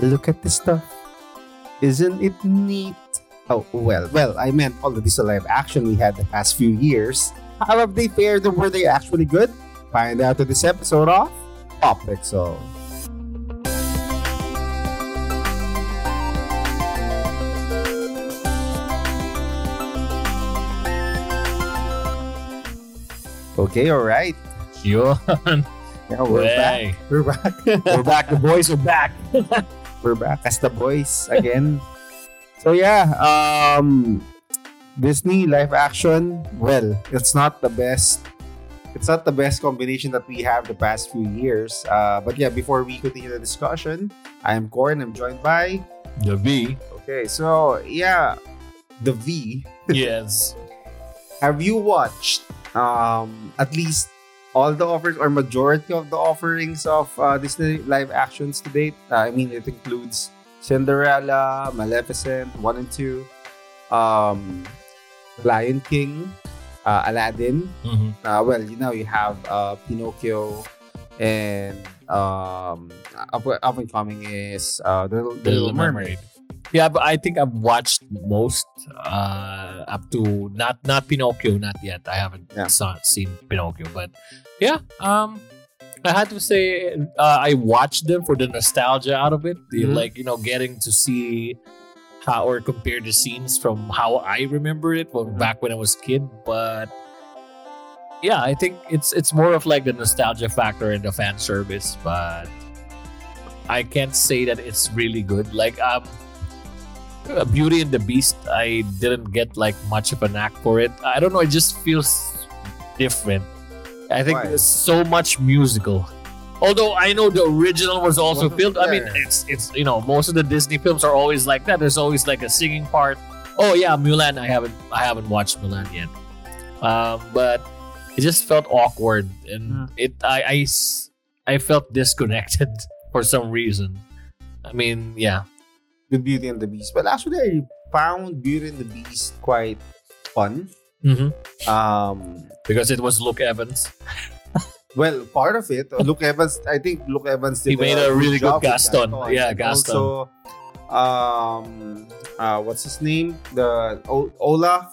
Look at this stuff. Isn't it neat? Oh, well, well, I meant all of this live action we had the past few years. How have they fared and were they actually good? Find out in this episode of Pop Pixel. Okay, all right. Yun. Yeah, we're Hey. back. We're back. We're back. The boys are back. we're back as the boys again. so yeah, um Disney live action, well, it's not the best it's not the best combination that we have the past few years. Uh, but yeah, before we continue the discussion, I'm Corin. I'm joined by The V. Okay, so yeah, the V. Yes. Have you watched um at least all the offers or majority of the offerings of uh, Disney live actions to date? Uh, I mean, it includes Cinderella, Maleficent, one and two, um, Lion King, uh, Aladdin. Mhm. Uh, well, you know, you have uh, Pinocchio, and um, up, up and coming is uh, the, Little- the Little Mermaid. Yeah, but I think I've watched most uh, up to not not Pinocchio, not yet. I haven't Yeah. saw, seen Pinocchio, but yeah, um, I had to say uh, I watched them for the nostalgia out of it, Mhm. like you know, getting to see how or compare the scenes from how I remember it from Mhm. back when I was a kid. But yeah, I think it's it's more of like the nostalgia factor and the fan service, but I can't say that it's really good. Like um. Uh, Beauty and the Beast, I didn't get like much of a knack for it. I don't know, it just feels different. I think Why? there's so much musical. Although I know the original was also Wasn't filmed. I mean, it's it's you know most of the Disney films are always like that. There's always like a singing part. Oh yeah, Mulan. I haven't I haven't watched Mulan yet, um, but it just felt awkward and Hmm. it I felt disconnected for some reason. I mean, yeah, with Beauty and the Beast. But actually, I found Beauty and the Beast quite fun. hmm Um, because it was Luke Evans. well, part of it, uh, Luke Evans. I think Luke Evans did He made a really good with Gaston. Yeah, Gaston. Also, um, uh, what's his name? The o- Olaf.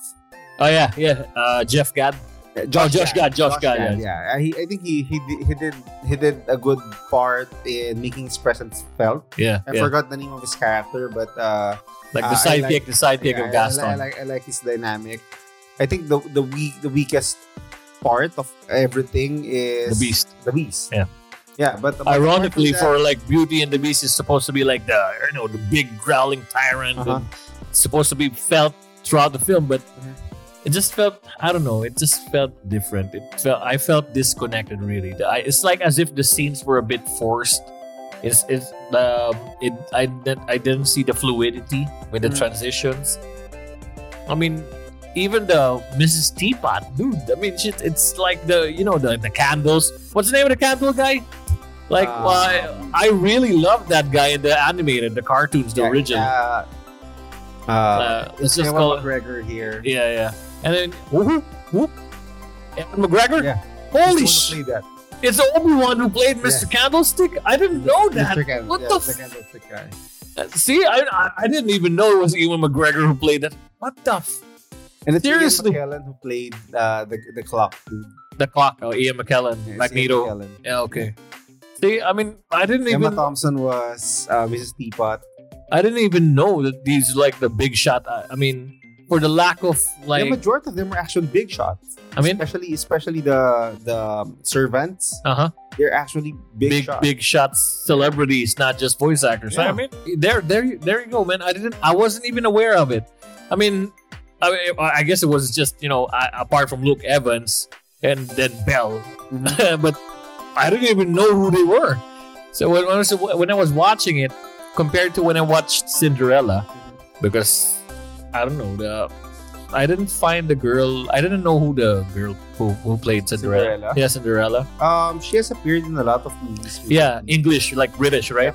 Oh yeah, yeah. Uh, Jeff Gad. Uh, Josh Gad, Josh Gad, yeah. yeah. Uh, He, I think he he did, he did he did a good part in making his presence felt. Yeah, I yeah. forgot the name of his character, but uh, Like Uh, the I sidekick, the sidekick Yeah, of I- Gaston. I, like I like his dynamic. I think the the weak the weakest part of everything is The Beast. The beast. Yeah. Yeah, but but Ironically, apart for like Beauty and the Beast is supposed to be like the you know the big growling tyrant. Uh-huh. and supposed to be felt throughout the film, but Mhm. It just felt I don't know. It just felt different. It felt I felt disconnected. Really, I, it's like as if the scenes were a bit forced. It's it's um it I didn't I didn't see the fluidity with the Mhm. transitions. I mean, even the Mrs. Teapot, dude. I mean, shit, it's like the you know the the candles. What's the name of the candle guy? Like, Um, well, I, I really love that guy in the animated, the cartoons, the yeah, original. Uh, uh, Uh, let's just call it. McGregor here. Yeah, yeah. And then whoop, whoop, Evan McGregor. Yeah. Holy He's sh! the one who played that. It's Obi Wan who played Mr. Candlestick. I didn't know that. Mr. Can- What yeah, the Mr. f- Candlestick guy. See, I, I I didn't even know it was Ewan McGregor who played that. What the f- And it's Seriously. Ian McKellen who played uh, the the clock dude. the clock? Oh, Ian McKellen, Yeah, it's Ian McKellen. Yeah, okay. See, I mean, I didn't Emma even Thompson was uh, Mrs. Teapot. I didn't even know that these like the big shot. I, I mean, for the lack of like, the majority of them are actually big shots. I mean, especially especially the the servants. uh huh. They're actually big, big shots. big shots celebrities not just voice actors Yeah. i mean there there you- there you go man i didn't i wasn't even aware of it i mean i, mean, I guess it was just you know a- apart from luke evans and then bell Mhm. but i didn't even know who they were so when, when I was when i was watching it compared to when i watched cinderella because i don't know the I didn't find the girl. I didn't know who the girl who, who played Cinderella. Cinderella? Yeah, Cinderella. Um, she has appeared in a lot of movies. Yeah, English, like British, right?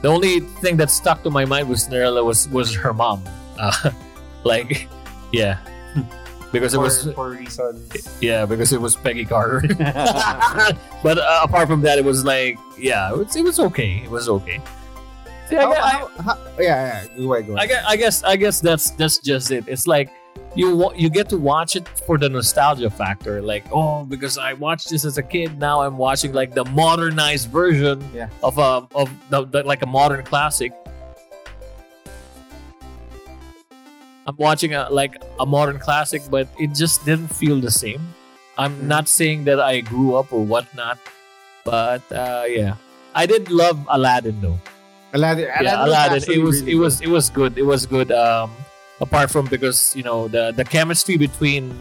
The only thing that stuck to my mind with Cinderella was was her mom. Uh, like, yeah, because it was for reasons. yeah, because it was Peggy Carter. but uh, apart from that, it was like yeah, it was, it was okay. It was okay. See, I, How- how- how- yeah, yeah. Go ahead, go I guess, I guess I guess that's that's just it. It's like you you get to watch it for the nostalgia factor. Like, oh, because I watched this as a kid, now I'm watching like the modernized version Yeah. of a of the, the- like a modern classic. I'm watching a like a modern classic, but it just didn't feel the same. I'm Mhm. not saying that I grew up or whatnot, but uh, yeah, I did love Aladdin though Aladdin. yeah, was Aladdin. It was really it was it was good. It was good. Um, apart from because you know the the chemistry between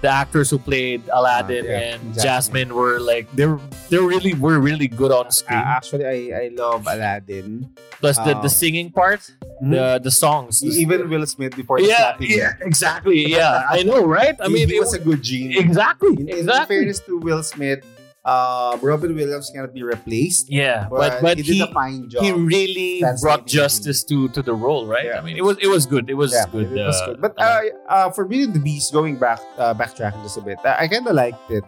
the actors who played Aladdin Ah, yeah, and Jasmine. Jasmine were like they're they really were really good on Uh, screen. actually, I, I love Aladdin. Plus the, the um, singing part, the the songs. Even Will Smith before yeah, yeah, exactly. Yeah, I know, right? I He- mean, he it was a good genie. exactly, In, in exactly. fairness to Will Smith, um, Robin Williams cannot be replaced. Yeah, But, but but he did he a fine job. he really brought justice to to the role, right? Yeah. I mean, it was it was good. It was yeah, good. It was uh, good. But uh, uh, uh, for Beauty and the Beast, going back, uh, backtracking just a bit, I, I kind of liked it.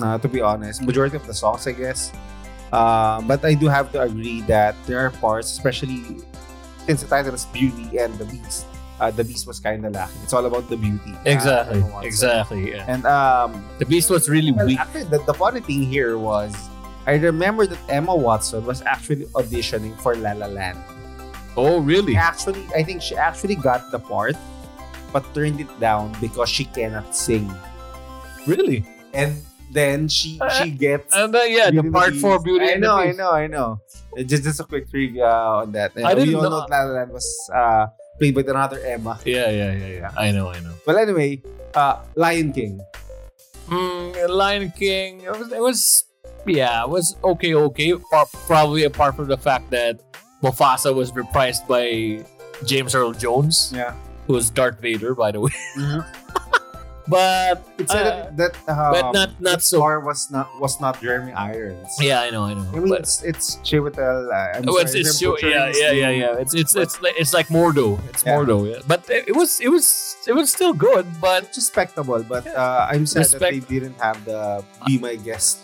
Uh, to be honest, majority of the songs, I guess. Uh, but I do have to agree that there are parts, especially since the title is Beauty and the Beast. Uh, the Beast was kind of lacking. It's all about the beauty. uh, exactly, said. exactly. Yeah. And um, The Beast was really Well, weak. actually, the, the funny thing here was, I remember that Emma Watson was actually auditioning for La La Land. Oh, really? Actually, I think she actually got the part, but turned it down because she cannot sing. Really? And then she she gets And then yeah, the Beauty and part four Beauty I and know, I know, I know. Uh, Just just a quick trivia on that. Uh, I didn't we all know- know that La La Land was uh, played by another Emma. Yeah, yeah, yeah, yeah. I know, I know. Well, anyway, uh, Lion King. Mm, Lion King. It was, it was, yeah, it was okay, okay. Probably apart from the fact that Mufasa was reprised by James Earl Jones, Yeah. who was Darth Vader, by the way. Mhm. But It said Uh, that, that um, but not not so. star was not was not Jeremy Irons. Yeah, I know, I know. I mean, But- it's it's Chiwetel. Uh, I'm it's, sorry it's I'm yeah, yeah, yeah, yeah. It's it's it's like it's like Mordo. It's Yeah. Mordo. Yeah. But it, was it was it was still good. But It's respectable, but uh, I'm sad that they didn't have the be my guest.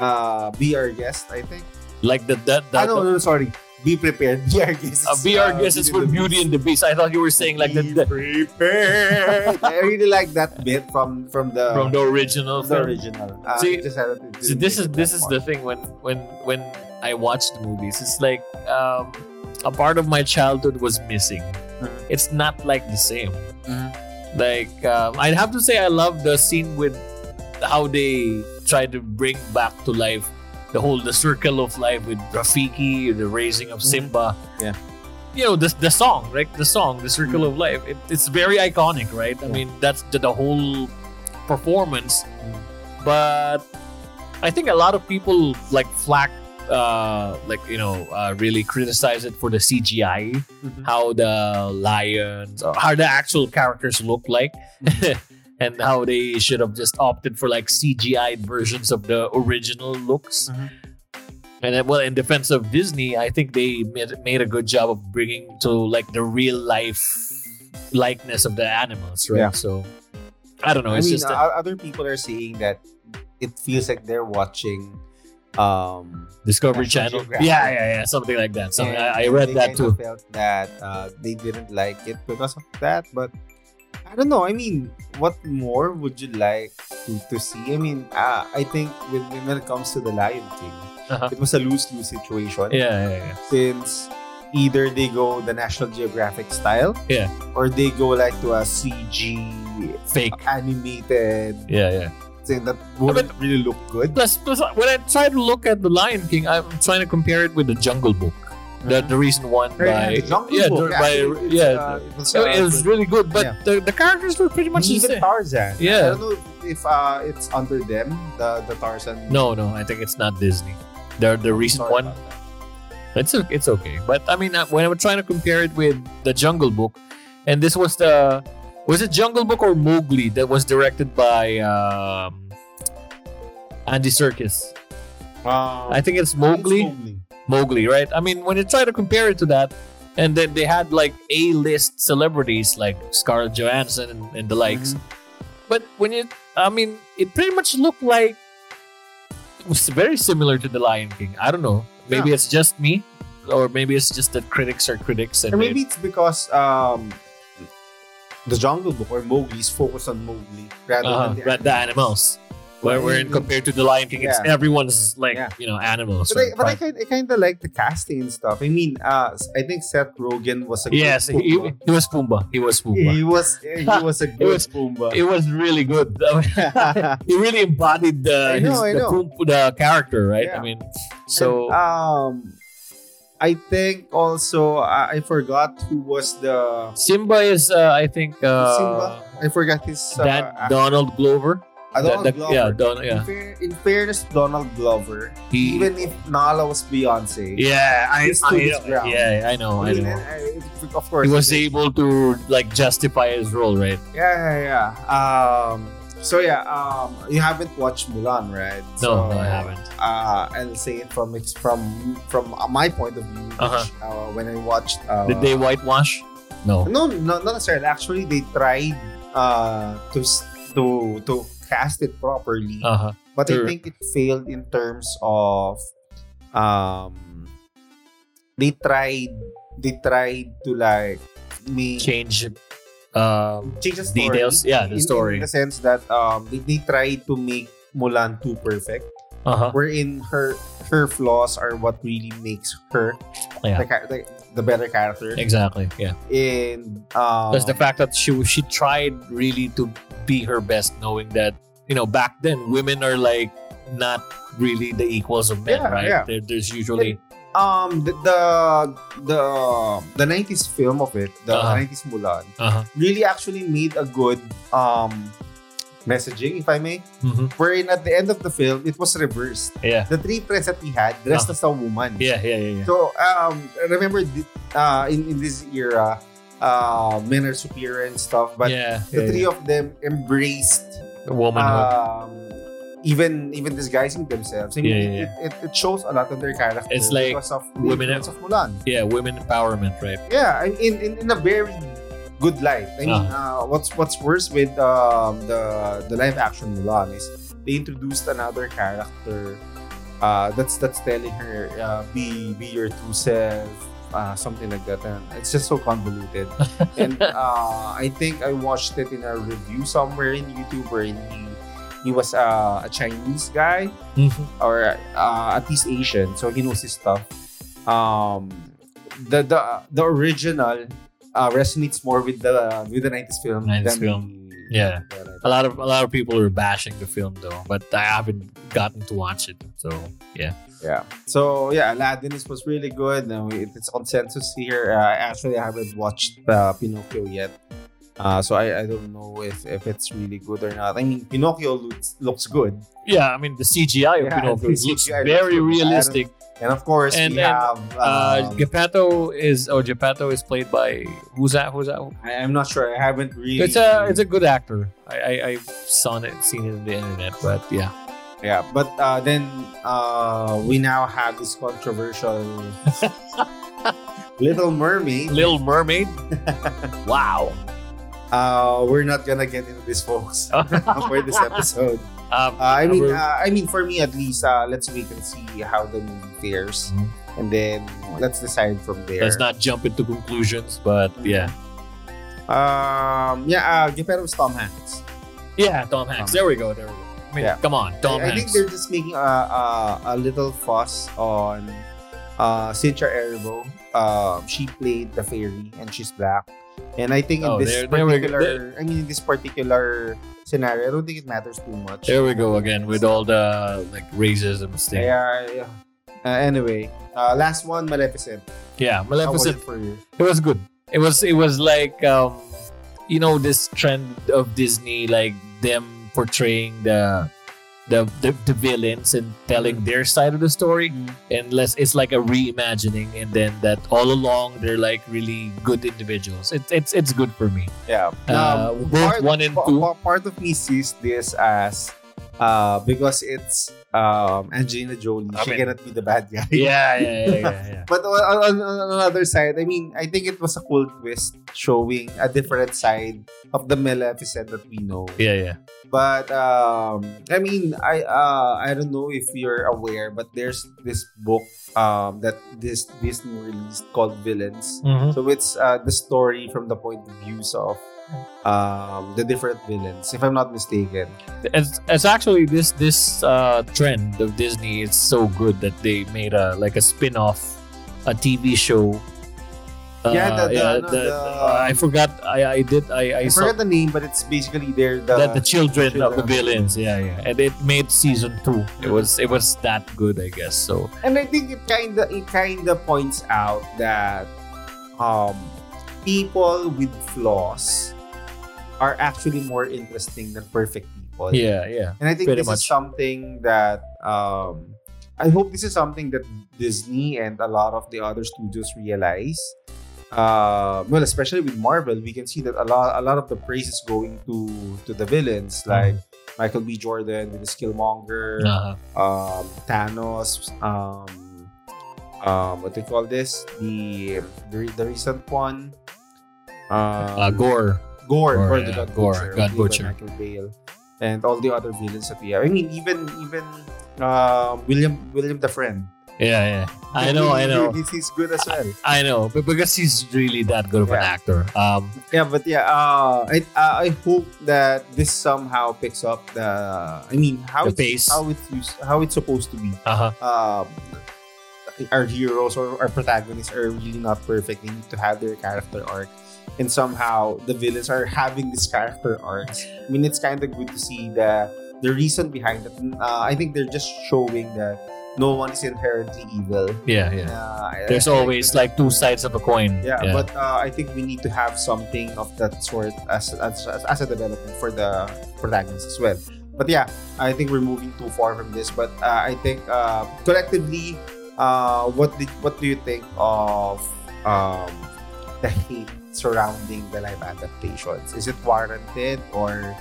Uh, be our guest, I think. like the that that no, no, sorry. Be prepared. Be our guest. uh, be our guess is for Beauty and the Beast. I thought you were saying like the, Be the prepared. I really like that bit from from the from the original. from the film. original. Uh, See- just had it- this is this is the thing when when when I watch the movies, it's like um, a part of my childhood was missing. Mhm. It's not like the same. Mhm. Like um, I'd have to say, I love the scene with how they try to bring back to life the whole the circle of life with Rafiki, the raising of. Simba. Yeah. You know the the song, right? The song, the circle of life. It, it's very iconic, right? I mean, that's the, the whole performance. Mm. But I think a lot of people like flack, uh, like you know, uh, really criticize it for the CGI, Mhm. how the lions or how the actual characters look like, and how they should have just opted for like CGI versions of the original looks. Mhm. And then, well, in defense of Disney, I think they made, made a good job of bringing to like the real life likeness of the animals, right? Yeah. So I don't know. I It's mean, just a- other people are saying that it feels like they're watching. Um, Discovery National Channel. Geographic. Yeah, yeah, yeah, something like that. So I, I read they that too. Felt that uh, they didn't like it because of that, but I don't know. I mean, what more would you like to, to see? I mean, uh, I think when, when it comes to the Lion King, Uh-huh. it was a lose lose situation. Yeah, yeah, yeah. Since either they go the National Geographic style, Yeah. or they go like to a CG Fake. animated Yeah, yeah. thing that wouldn't really look good. Plus, plus, when I try to look at the Lion King, I'm trying to compare it with the Jungle Book, the the recent one Right, by the yeah, Book, by actually, it's, yeah. uh, it was, So uh, it was really good, but yeah. the, the characters were pretty much the even same. Tarzan. Yeah. I don't know if uh, it's under them, the the Tarzan. No, no, I think it's not Disney. The the recent Sorry one, it's it's okay. But I mean, uh, when I was trying to compare it with the Jungle Book, and this was the was it Jungle Book or Mowgli that was directed by um, Andy Serkis. Wow. I think it's Mowgli. Mowgli. Mowgli, right? I mean, when you try to compare it to that, and then they had like A-list celebrities like Scarlett Johansson and, and the likes. But when you, I mean, it pretty much looked like it was very similar to the Lion King. I don't know. Maybe Yeah. it's just me, or maybe it's just that critics are critics, and Or maybe it's because um, the Jungle Book or Mowgli's focused on Mowgli rather uh, than the, the, the animals. Where, wherein yeah. compared to the Lion King, it's Yeah. everyone's like Yeah. you know animals. But I, but I kind, I kind of like the casting and stuff. I mean, uh, I think Seth Rogen was a good yes, he, Pumbaa. he was Pumbaa. He was Pumbaa. He was he was a good was- Pumbaa. It was really good. he really embodied the I know, his, I the, know. Pum- the character, right? Yeah. I mean, so And, um, I think also uh, I forgot who was the Simba is, uh, I think, uh, Simba. I forgot his uh, Dan-. Donald Glover. Uh, The- Donald the- Glover. Yeah, Don, In, fair, in fairness, Donald Glover, He, even if Nala was Beyonce, yeah, I, I, his ground. yeah, I know, I I know. uh, of course, He was I able to like justify his role, right? Yeah, yeah, yeah. Um, so yeah, um, you haven't watched Mulan, right? No, so, no, I haven't. Uh, I'll say it from ex- from from my point of view. Which, Uh-huh. uh, when I watched, uh, Did they whitewash? No. No, no, not necessarily. Actually, they tried uh, to to to cast it properly, Uh huh. but I think it failed in terms of um, they tried they tried to like make Change. Um. change the story. Details, yeah, the in, story. In the sense that um, they, they tried to make Mulan too perfect, Uh huh. wherein her her flaws are what really makes her Yeah. the, the, the better character. Exactly. Yeah. And um, Plus the fact that she she tried really to be her best, knowing that you know back then women are like not really the equals of men, Yeah, right? yeah. There, there's usually um the, the the the 90s film of it, the Uh-huh. 90s Mulan, uh really actually made a good um messaging, if I may. huh. Wherein at the end of the film, it was reversed. Yeah. The three friends that he had dressed as a woman. Yeah. Yeah. Yeah. yeah. So um, remember, uh, in in this era, uh, men are superior and stuff, but yeah. the yeah, three yeah. of them embraced womanhood. um, even even disguising themselves. I mean, Yeah, yeah, It, it, it shows a lot of their character It's like because of the women- influence of Mulan. yeah. Women empowerment, right? Yeah, in, in in a very good light. I mean, Ah. uh, what's what's worse with um, the the live action Mulan is they introduced another character uh, that's that's telling her uh, be be your true self, uh, something like that, and it's just so convoluted. and uh, I think I watched it in a review somewhere in YouTube where he he was uh, a Chinese guy or uh, at least Asian, so he knows his stuff. Um, the the the original uh, resonates more with the with the 90s film 90s than film. Yeah. A lot of a lot of people are bashing the film though, but I haven't gotten to watch it. So yeah. Yeah. So yeah, Aladdin was really good. And it's consensus here. Uh, actually, I haven't watched uh, Pinocchio yet. Uh, so I, I don't know if, if it's really good or not. I mean, Pinocchio looks looks good, Yeah, I mean the CGI of Yeah, Pinocchio looks CGI looks very good. realistic. and of course And we then, have. Uh, Um, Geppetto is oh Geppetto is played by who's that? Who's that? I, I'm not sure. I haven't really. It's a it's a good actor. I I I've seen it seen it on the internet, but yeah. Yeah. But uh, then uh, we now have this controversial Little Mermaid. Little Mermaid. wow. Uh, we're not gonna get into this, folks, for this episode. Um, Uh, I mean, uh, I mean, for me at least, uh, let's wait and see how the movie fares, Mhm. and then let's decide from there. let's not jump into conclusions, but yeah, Um, yeah, uh, Geppetto is Tom Hanks. yeah. Tom Hanks. Tom There we go. There we go. I mean, Yeah. come on, Tom I, I think they're just making a, a, a little fuss on uh, Cynthia Erivo. Uh, she played the fairy, and she's black. And I think in Oh, this there- there we go. particular, I mean, in this particular scenario, I don't think it matters too much. there we go again with all the like racism stuff. Yeah, yeah. Uh, anyway, uh, last one, Maleficent. Yeah, How was Maleficent. it for you? It was good. It was it was like um you know this trend of Disney like them portraying the the the, the villains and telling their side of the story and less it's like a reimagining and then that all along they're like really good individuals. It, it's it's good for me. Yeah. Uh, Um, both one and two. part of me sees this as uh, because it's um, Angelina Jolie. I she mean- cannot be the bad guy. Yeah, yeah, yeah, yeah. yeah. But on, on, on another side, I mean, I think it was a cool twist showing a different side of the Maleficent that we know. yeah, yeah. But um, I mean, I uh, I don't know if you're aware, but there's this book um, that this Disney released called Villains. Mhm. So it's uh, the story from the point of views of um, the different villains, if I'm not mistaken. It's, actually this this uh, trend of Disney is so good that they made a like a spin-off, a TV show. Uh, Yeah, the- the- yeah, no, the- the- uh, I forgot. I I did. I I, I saw forget the name, but it's basically they're the, the children, children of the of the villains. Yeah, yeah. And it made season two. It was it was that good, I guess. So And I think it kind of it kind of points out that um, people with flaws are actually more interesting than perfect people. yeah, yeah. And I think Pretty this much. is something that um, I hope this is something that Disney and a lot of the other studios realize. Uh, well, especially with Marvel, we can see that a lot a lot of the praise is going to to the villains like Michael B. Jordan with the Killmonger Uh, um, Thanos, um, um, what do you call this? The the, the recent one, um, uh, Gorr. Gorr, Gorr, the yeah, God Gorr, Butcher, God Butcher. Michael Bale, and all the other villains that we have. I mean, even even um, William William the Friend. Yeah, yeah. I know, I know. He's, he's good as well. I know, but because he's really that good of an actor. Um, Yeah, but yeah, uh, I uh, I hope that this somehow picks up the. I mean, how The it's, pace. how it's how it's supposed to be. uh-huh. um, our heroes or our protagonists are really not perfect. They need to have their character arc. And somehow the villains are having this character arcs. I mean, it's kind of good to see the the reason behind it. Uh, I think they're just showing that no one is inherently evil. Yeah, yeah. Uh, There's always like two sides of a coin. yeah, but uh, I think we need to have something of that sort as, as as a development for the protagonists as well. But yeah, I think we're moving too far from this. But uh, I think uh, collectively, uh, what did what do you think of um, the hate surrounding the live adaptations? Is it warranted or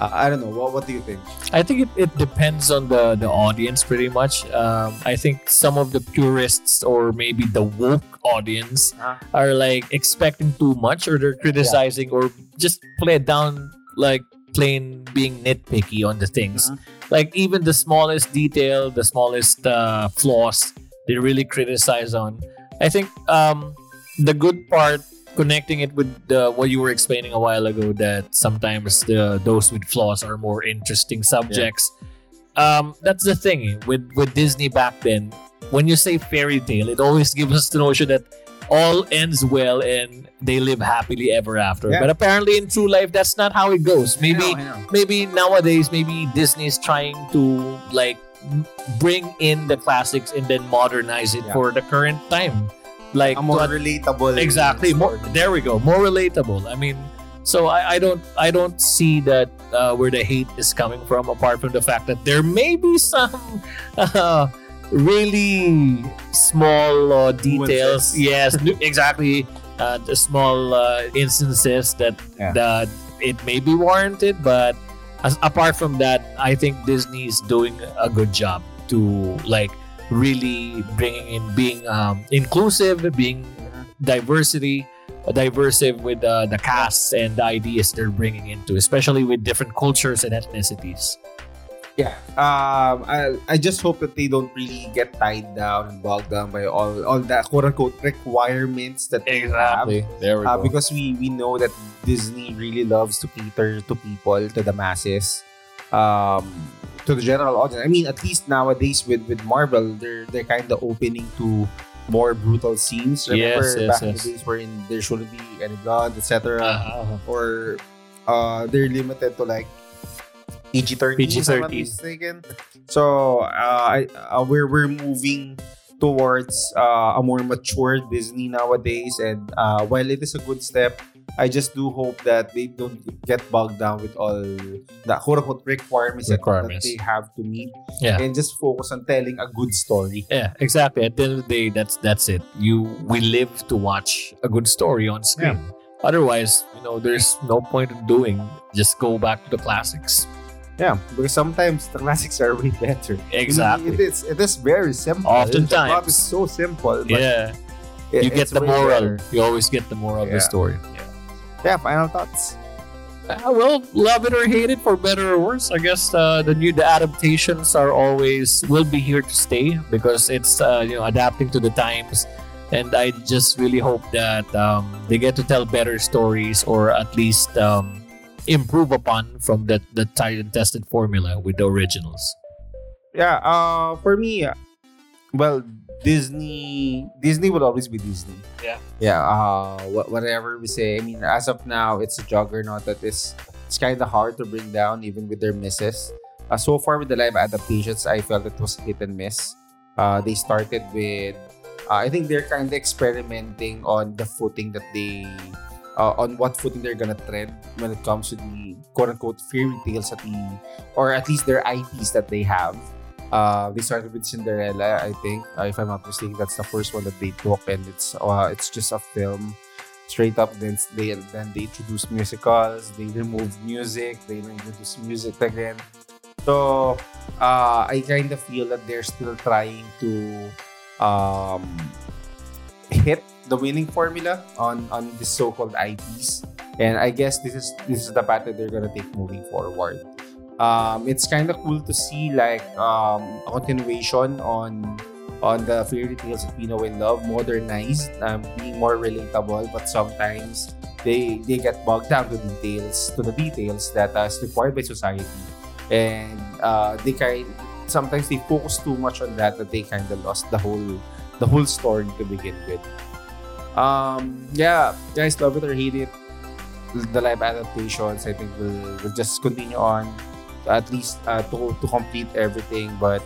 uh, I don't know? What what do you think? I think it, it depends on the, the audience pretty much. Um, I think some of the purists or maybe the woke audience Uh-huh. are like expecting too much or they're criticizing or just play it down like plain being nitpicky on the things. Mhm. Like even the smallest detail, the smallest uh, flaws, they really criticize on. I think um, the good part connecting it with the, what you were explaining a while ago that sometimes the those with flaws are more interesting subjects. Um, that's the thing with with Disney back then. When you say fairy tale, it always gives us the notion that all ends well and they live happily ever after. Yeah. But apparently in true life, that's not how it goes. Maybe I know, I know. maybe nowadays maybe Disney is trying to like bring in the classics and then modernize it Yeah. for the current time. Like a more to- relatable. exactly. More there we go. More relatable. I mean so i, I don't i don't see that uh, where the hate is coming from apart from the fact that there may be some uh, really small uh, details. Yes exactly. Uh, the small uh, instances that Yeah. that it may be warranted but as, apart from that i think disney is doing a good job to like really bringing in being um, inclusive being diversity diversive with uh, the casts and the ideas they're bringing into especially with different cultures and ethnicities Yeah. Um, I, I just hope that they don't really get tied down and bogged down by all all the quote unquote requirements that they have. there we Uh, because we we know that Disney really loves to cater to people, to the masses, um, to the general audience. I mean, at least nowadays with with Marvel, they're they're kind of opening to more brutal scenes. Remember Yes, yes, back in the days wherein there shouldn't be any blood, etc Uh, or uh, they're limited to like PG-13, if I'm not PG-13. So uh, I, uh, we're we're moving towards uh, a more mature Disney nowadays, and uh, while it is a good step, I just do hope that they don't get bogged down with all the quote unquote requirements, that- Requirements. that they have to meet, Yeah. and just focus on telling a good story. yeah exactly at the end of the day that's that's it you we live to watch a good story on screen otherwise you know there's no point in doing just go back to the classics Yeah, because sometimes the classics are way better. Exactly. It is it is very simple. Oftentimes. the plot is so simple. But yeah, it- you get the moral. better. You always get the moral of the story. Yeah, final thoughts. Uh, well, love it or hate it, for better or worse, I guess uh, the new the adaptations are always will be here to stay because it's uh, you know adapting to the times, and I just really hope that um, they get to tell better stories or at least um, improve upon from that the tried and tested formula with the originals. Yeah, uh for me, uh, well, Disney Disney will always be Disney. Yeah. Yeah, uh wha- whatever we say. I mean, as of now, it's a juggernaut that is it's kind of hard to bring down even with their misses. Uh, so far with the live adaptations, I felt it was hit and miss. Uh, they started with uh, I think they're kind of experimenting on the footing that they uh, on what footing they're gonna tread when it comes to the quote unquote fairy tales that the or at least their IPs that they have. Uh, they started with Cinderella, I think. Uh, if I'm not mistaken, that's the first one that they took, and it's uh, it's just a film straight up. Then they then they introduced musicals. They removed music. They introduced music again. So uh, I kind of feel that they're still trying to um, hit the winning formula on on the so-called IPs, and I guess this is this is the path that they're gonna take moving forward. Um, it's kind of cool to see like um, a continuation on on the fairy tales that we know and love, modernized, um, being more relatable, but sometimes they they get bogged down to details to the details that uh, is required by society, and uh, they kind sometimes they focus too much on that that they kind of lost the whole the whole story to begin with. Um, yeah, guys, love it or hate it. The live adaptations, I think, will will just continue on at least uh, to to complete everything. But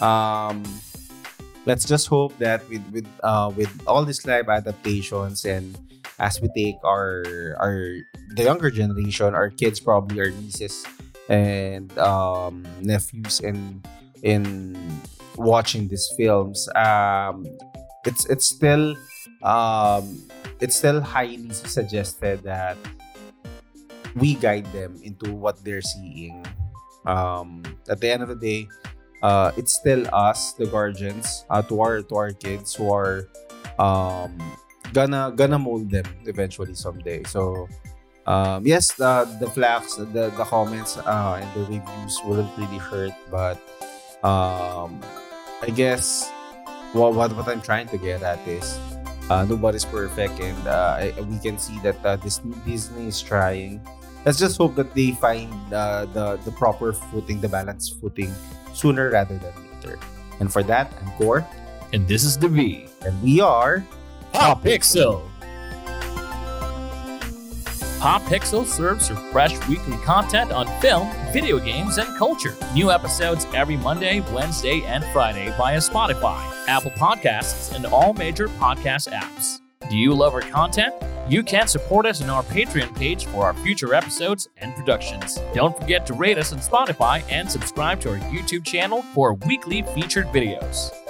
um, let's just hope that with with uh, with all these live adaptations and as we take our our the younger generation, our kids probably our nieces and um, nephews and in watching these films, um, it's it's still um, it's still highly suggested that we guide them into what they're seeing. Um, at the end of the day, uh, it's still us, the guardians, uh, to our to our kids who are um, gonna gonna mold them eventually someday. So um, yes, the the flags, the the comments, uh, and the reviews wouldn't really hurt, but um, I guess what what what I'm trying to get at is uh, nobody's perfect, and uh, we can see that uh, this Disney is trying. Let's just hope that they find uh, the the proper footing, the balanced footing, sooner rather than later. And for that, I'm Core, And this is the V. and we are Pop Pixel. Pop Pixel serves your fresh weekly content on film, video games, and culture. New episodes every Monday, Wednesday, and Friday via Spotify, Apple Podcasts, and all major podcast apps. Do you love our content? You can support us on our Patreon page for our future episodes and productions. Don't forget to rate us on Spotify and subscribe to our YouTube channel for weekly featured videos.